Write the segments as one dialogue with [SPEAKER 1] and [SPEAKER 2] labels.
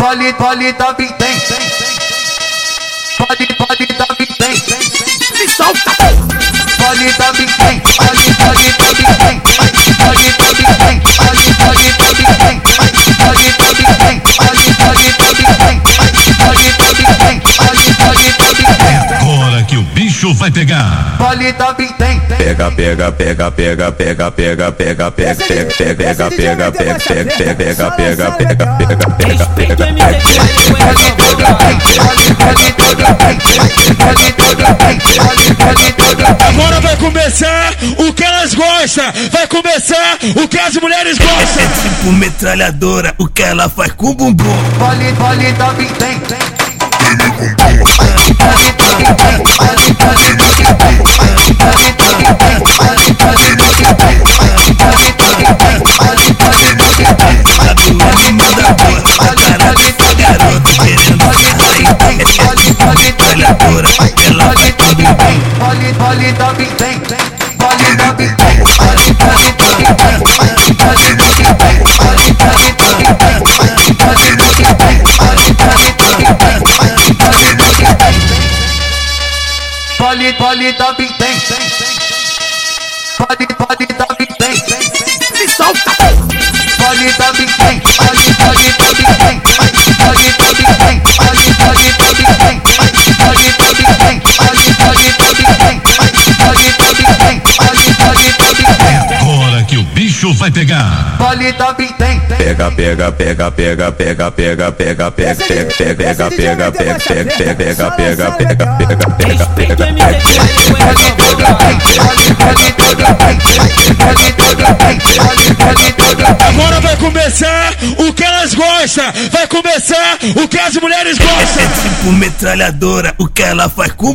[SPEAKER 1] pode, pode, também tem. Pode, pode, também tem.
[SPEAKER 2] Me solta!
[SPEAKER 1] Pode, também tem. Pode, pode, também tem. Pode, pode, tem. Pode, pode, também tem. Pode, pode, tem. Pode, pode, também tem. Pode, pode, tem. Pode, pode, também tem.
[SPEAKER 3] Agora que o bicho vai pegar.
[SPEAKER 1] Pode, também tem.
[SPEAKER 4] Pega, pega, pega, pega, pega, pega, pega, pega, pega, pega, pega, pega, pega, pega, pega, pega, pega, pega,
[SPEAKER 5] Agora vai começar o que elas gostam. Vai começar o que as mulheres gostam.
[SPEAKER 6] É tipo metralhadora, o que ela faz com o bumbum.
[SPEAKER 1] Pode, pode, também tem.
[SPEAKER 6] Ela vem,
[SPEAKER 1] pode dar pipoca, pode dar pipoca, pode dar pipoca, pode dar pipoca, pode dar pipoca, pode dar pipoca, pode dar pipoca, pode pode dar pipoca, pode pode dar pipoca,
[SPEAKER 2] me solta,
[SPEAKER 1] pode
[SPEAKER 3] dar pipoca. Bicho vai pegar.
[SPEAKER 1] Pode, também tem.
[SPEAKER 4] Pega, pega, pega, pega, pega, pega, pega, pega, pega, pega, pega, pega, pega, pega, pega, pega, pega, pega, pega,
[SPEAKER 2] Respeita o MTV,
[SPEAKER 5] Agora vai começar o que elas gostam. Vai começar o que as mulheres
[SPEAKER 6] É
[SPEAKER 5] gostam.
[SPEAKER 6] tipo metralhadora, o que ela faz com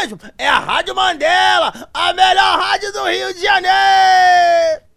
[SPEAKER 6] mesmo é
[SPEAKER 1] a Rádio Mandela, a melhor rádio do Rio de Janeiro!